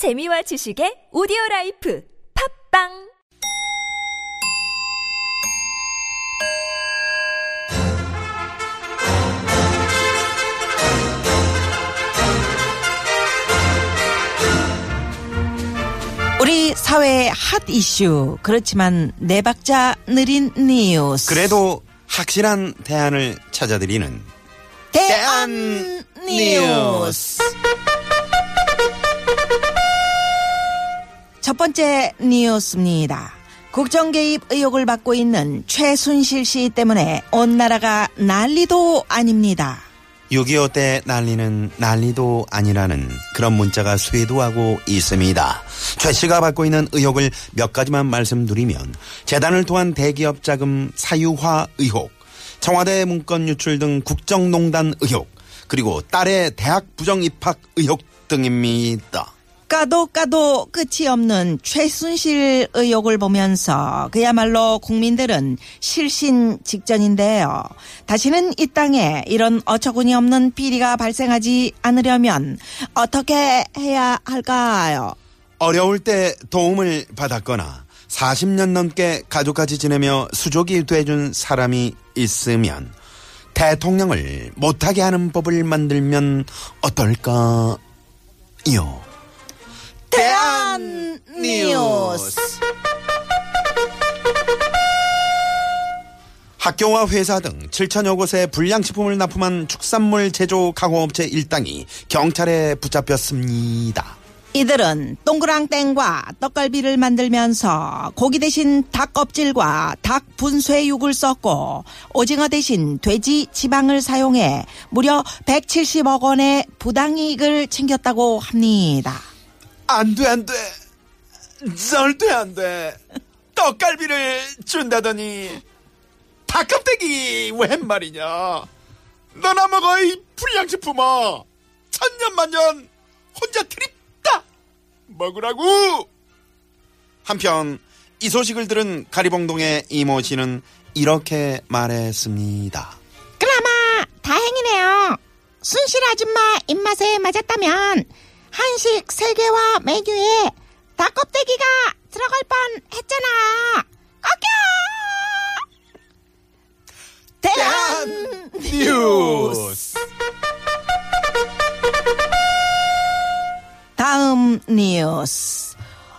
재미와 지식의 오디오 life 팝빵! 우리 사회의 핫 이슈 그렇지만 네 박자 느린 뉴스. 그래도 확실한 대안을 찾아드리는 대안 뉴스 첫 번째 뉴스입니다. 국정 개입 의혹을 받고 있는 최순실 씨 때문에 온 나라가 난리도 아닙니다. 6.25 때 난리는 난리도 아니라는 그런 문자가 쇄도하고 있습니다. 최 씨가 받고 있는 의혹을 몇 가지만 말씀드리면 재단을 통한 대기업 자금 사유화 의혹, 청와대 문건 유출 등 국정농단 의혹, 그리고 딸의 대학 부정 입학 의혹 등입니다. 까도 까도 끝이 없는 최순실 의혹을 보면서 그야말로 국민들은 실신 직전인데요. 다시는 이 땅에 이런 어처구니 없는 비리가 발생하지 않으려면 어떻게 해야 할까요? 어려울 때 도움을 받았거나 40년 넘게 가족같이 지내며 수족이 돼준 사람이 있으면 대통령을 못하게 하는 법을 만들면 어떨까요? 대한 뉴스. 학교와 회사 등 7천여 곳에 불량식품을 납품한 축산물 제조 가공업체 일당이 경찰에 붙잡혔습니다. 이들은 동그랑땡과 떡갈비를 만들면서 고기 대신 닭 껍질과 닭 분쇄육을 썼고 오징어 대신 돼지 지방을 사용해 무려 170억 원의 부당이익을 챙겼다고 합니다. 안 돼, 안 돼. 절대 안 돼. 떡갈비를 준다더니 닭껍데기 웬 말이냐. 너나 먹어, 이 불량식품아. 천년만년 혼자 트립다. 먹으라고. 한편 이 소식을 들은 가리봉동의 이모 씨는 이렇게 말했습니다. 그나마 다행이네요. 순실 아줌마 입맛에 맞았다면 한식 세개와 메뉴에 닭 껍데기가 들어갈 뻔 했잖아. 꺾여! 대한 뉴스. 다음 뉴스.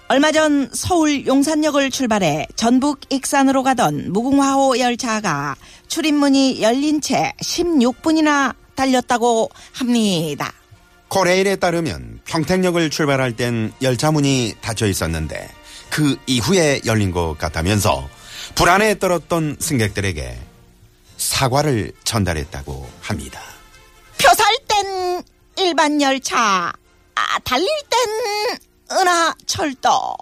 얼마 전 서울 용산역을 출발해 전북 익산으로 가던 무궁화호 열차가 출입문이 열린 채 16분이나 달렸다고 합니다. 코레일에 따르면 평택역을 출발할 땐 열차 문이 닫혀 있었는데 그 이후에 열린 것 같다면서 불안에 떨었던 승객들에게 사과를 전달했다고 합니다. 표살 땐 일반 열차, 아, 달릴 땐 은하 철도.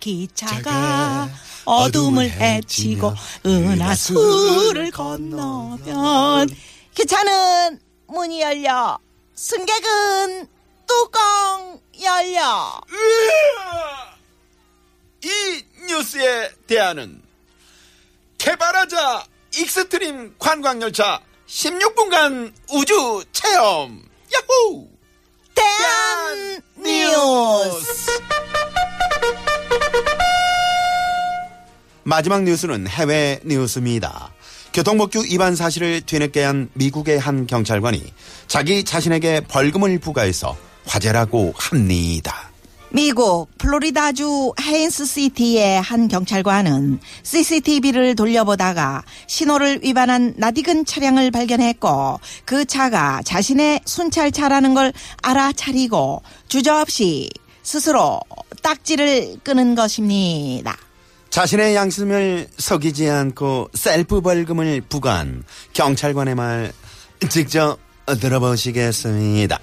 기차가 어둠을 헤치고 은하수를 건너면 기차는 문이 열려 승객은 뚜껑 열려. 이 뉴스에 대안은 개발하자 extreme 관광열차 16분간 우주 체험. 야호! 대안 뉴스 마지막 뉴스는 해외 뉴스입니다. 교통법규 위반 사실을 뒤늦게 안 미국의 한 경찰관이 자기 자신에게 벌금을 부과해서 화제라고 합니다. 미국 플로리다주 헤인스 시티의 한 경찰관은 CCTV를 돌려보다가 신호를 위반한 낯익은 차량을 발견했고 그 차가 자신의 순찰차라는 걸 알아차리고 주저없이 스스로 딱지를 끄는 것입니다. 자신의 양심을 속이지 않고 셀프 벌금을 부과한 경찰관의 말 직접 들어보시겠습니다.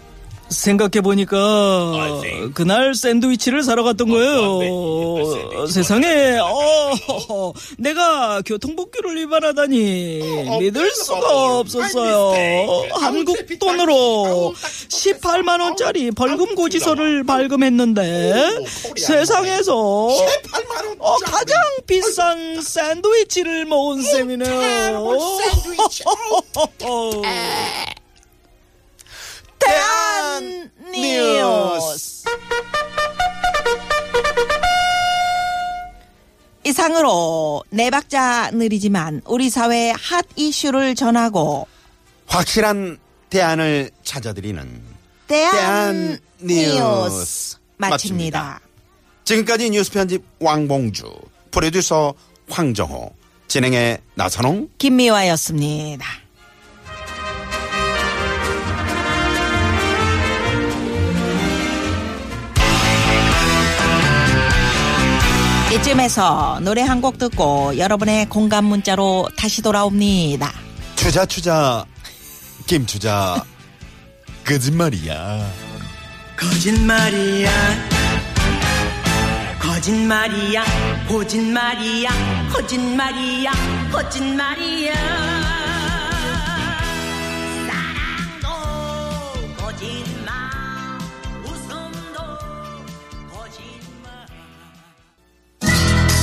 생각해보니까 그날 샌드위치를 사러 갔던 거예요. 세상에. 어, 내가 교통법규를 위반하다니 믿을 수가 없었어요. 한국 돈으로 18만 원짜리 벌금 고지서를 발급했는데 세상에서 어, 가장 비싼 샌드위치를 모은 셈이네요. 대 원 뉴스. 이상으로 네 박자 느리지만 우리 사회의 핫 이슈를 전하고 확실한 대안을 찾아드리는 대안, 대안 뉴스, 뉴스 마칩니다. 마칩니다. 지금까지 뉴스 편집 왕봉주, 프로듀서 황정호, 진행의 나선홍, 김미화였습니다. 이쯤에서 노래 한 곡 듣고 여러분의 공감 문자로 다시 돌아옵니다. 추자 추자. 김 추자. 거짓말이야. 거짓말이야. 거짓말이야. 거짓말이야. 거짓말이야. 거짓말이야. 사랑도 거짓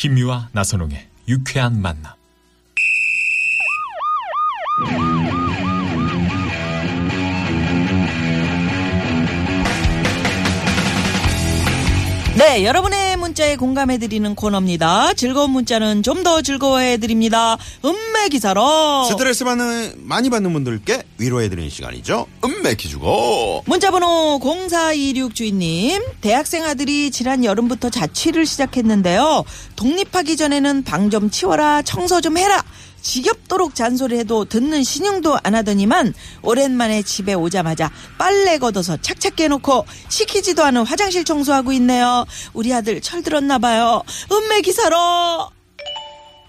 김미화 나선홍의 유쾌한 만남. 네, 여러분의 문자에 공감해드리는 코너입니다. 즐거운 문자는 좀 더 즐거워해드립니다. 음매 기사로. 스트레스 받는 많이 받는 분들께 위로해드리는 시간이죠. 음메 기주고. 문자번호 0426 주인님, 대학생 아들이 지난 여름부터 자취를 시작했는데요. 독립하기 전에는 방 좀 치워라, 청소 좀 해라. 지겹도록 잔소리해도 듣는 신용도 안 하더니만 오랜만에 집에 오자마자 빨래 걷어서 착착 해놓고 시키지도 않은 화장실 청소하고 있네요. 우리 아들 철들었나 봐요. 음매 기사로.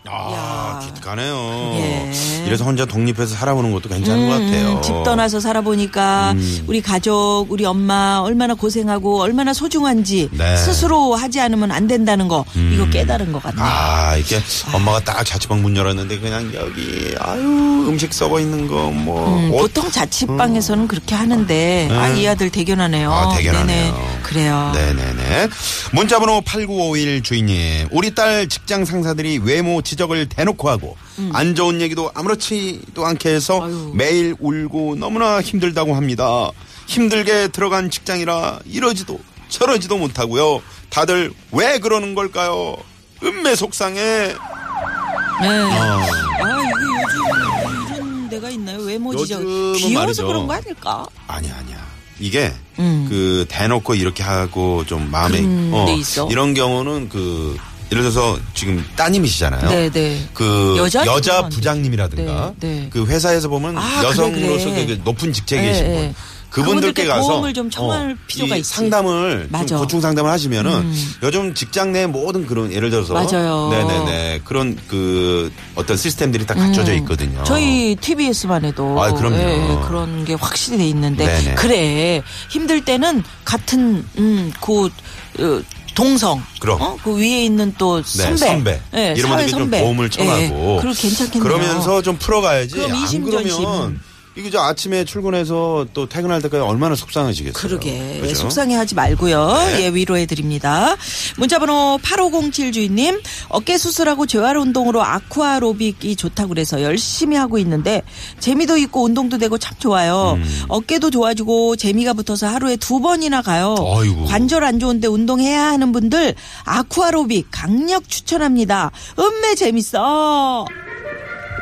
아, 야. 기특하네요. 예. 이래서 혼자 독립해서 살아보는 것도 괜찮은 것 같아요. 음, 집 떠나서 살아보니까 음. 우리 가족, 우리 엄마 얼마나 고생하고 얼마나 소중한지 네. 스스로 하지 않으면 안 된다는 거 이거 깨달은 것 같네요. 아, 이게 엄마가 딱 자취방 문 열었는데 그냥 여기, 아유, 음식 썩어 있는 거, 뭐. 음, 옷. 보통 자취방에서는 그렇게 하는데 아, 이 아들 대견하네요. 아, 대견하네요. 네네. 그래요. 네네네. 문자번호 8951 주인님. 우리 딸 직장 상사들이 외모 지적을 대놓고 하고 안 좋은 얘기도 아무렇지도 않게 해서 음. 아유. 매일 울고 너무나 힘들다고 합니다. 힘들게 들어간 직장이라 이러지도 저러지도 못하고요. 다들 왜 그러는 걸까요? 음매 속상해. 네. 어. 아, 이게 요즘 이런 데가 있나요? 외모 지적. 요즘은 귀여워서 말이죠. 그런 거 아닐까? 아니야, 아니야. 이게 음. 그 대놓고 이렇게 하고 좀 마음에 데 있어? 이런 경우는 그 예를 들어서 지금 따님이시잖아요. 네네. 그 여자? 여자. 부장님이라든가 네, 네. 그 회사에서 보면 아, 그래, 여성으로서 그래. 그 높은 직책에 네, 계신 네. 분 그분들께 가서 도움을 좀 청할 필요가 이 있지. 상담을 맞아. 좀 고충 상담을 하시면은 음. 요즘 직장 내 모든 그런 예를 들어서 맞아요. 네네네 그런 그 어떤 시스템들이 다 갖춰져 있거든요. 음. 저희 TBS만 해도 아, 그럼요. 예, 그런 게 확실히 돼 있는데 네네. 그래 힘들 때는 같은 음그 어, 동성 그럼. 어? 그 위에 있는 또 선배, 선배. 예, 이런 분들께 좀. 도움을 청하고. 예, 그리고 괜찮겠네요. 그러면서 좀 풀어가야지. 그럼 안 이심전심. 그러면 이게 저 아침에 출근해서 또 퇴근할 때까지 얼마나 속상하시겠어요. 그러게 그죠? 속상해하지 말고요. 네. 예 위로해 드립니다. 문자번호 8507 주인님 어깨 수술하고 재활 운동으로 아쿠아로빅이 좋다고 그래서 열심히 하고 있는데 재미도 있고 운동도 되고 참 좋아요. 음. 어깨도 좋아지고 재미가 붙어서 하루에 두 번이나 가요. 아이고. 관절 안 좋은데 운동해야 하는 분들 아쿠아로빅 강력 추천합니다. 음매 재밌어.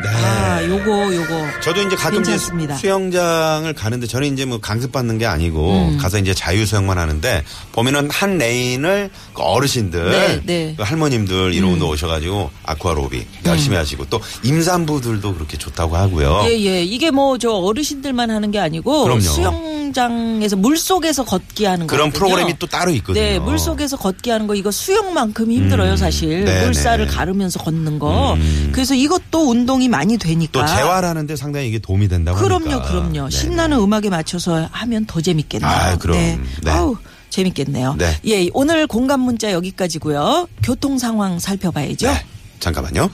네. 아 요거 요거 저도 이제 가끔 괜찮습니다. 수영장을 가는데 저는 이제 뭐 강습 받는 게 아니고 음. 가서 이제 자유 수영만 하는데 보면은 한 레인을 그 어르신들, 네, 네. 그 할머님들 이런 분들 오셔가지고 아쿠아로빅 열심히 하시고 또 임산부들도 그렇게 좋다고 하고요. 예, 예. 이게 뭐 저 어르신들만 하는 게 아니고 그럼요. 수영장에서 물 속에서 걷기 하는 거. 그런 프로그램이 또 따로 있거든요. 네, 물 속에서 걷기 하는 거 이거 수영만큼 힘들어요, 음, 사실. 네네. 물살을 가르면서 걷는 거. 음. 그래서 이것도 운동이 많이 되니까. 또 재활하는데 상당히 이게 도움이 된다고 그럼요, 하니까. 그럼요. 네네. 신나는 음악에 맞춰서 하면 더 재밌겠네요. 아, 그럼. 네. 네. 아우, 재밌겠네요. 네. 예, 오늘 공감 문자 여기까지고요. 교통 상황 살펴봐야죠. 네. 잠깐만요.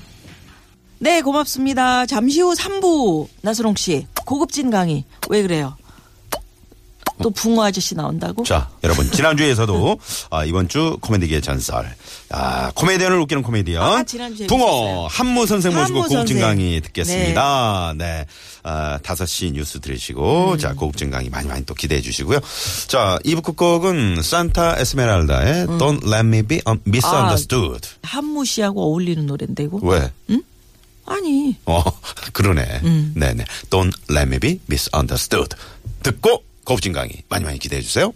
네, 고맙습니다. 잠시 후 3부 나선홍 씨 고급진 강의 왜 그래요? 또 붕어 아저씨 나온다고? 자, 여러분 지난주에서도 아, 이번 주 코미디계의 전설. 아, 코미디언을 웃기는 코미디언. 아, 지난주에 붕어 있었어요. 한무 선생 모시고 한무 고급진 선생. 강의 듣겠습니다. 네. 아, 5시 뉴스 들으시고 음. 자, 고급진 강의 많이 많이 또 기대해 주시고요. 자, 2부 끝곡은 산타 에스메랄다의 음. Don't Let Me Be Un- Misunderstood. 한무 씨하고 어울리는 노래인데 이거? 왜? 아니. 어, 그러네. 음. 네네. Don't let me be misunderstood. 듣고 고급진 강의 많이 많이 기대해 주세요.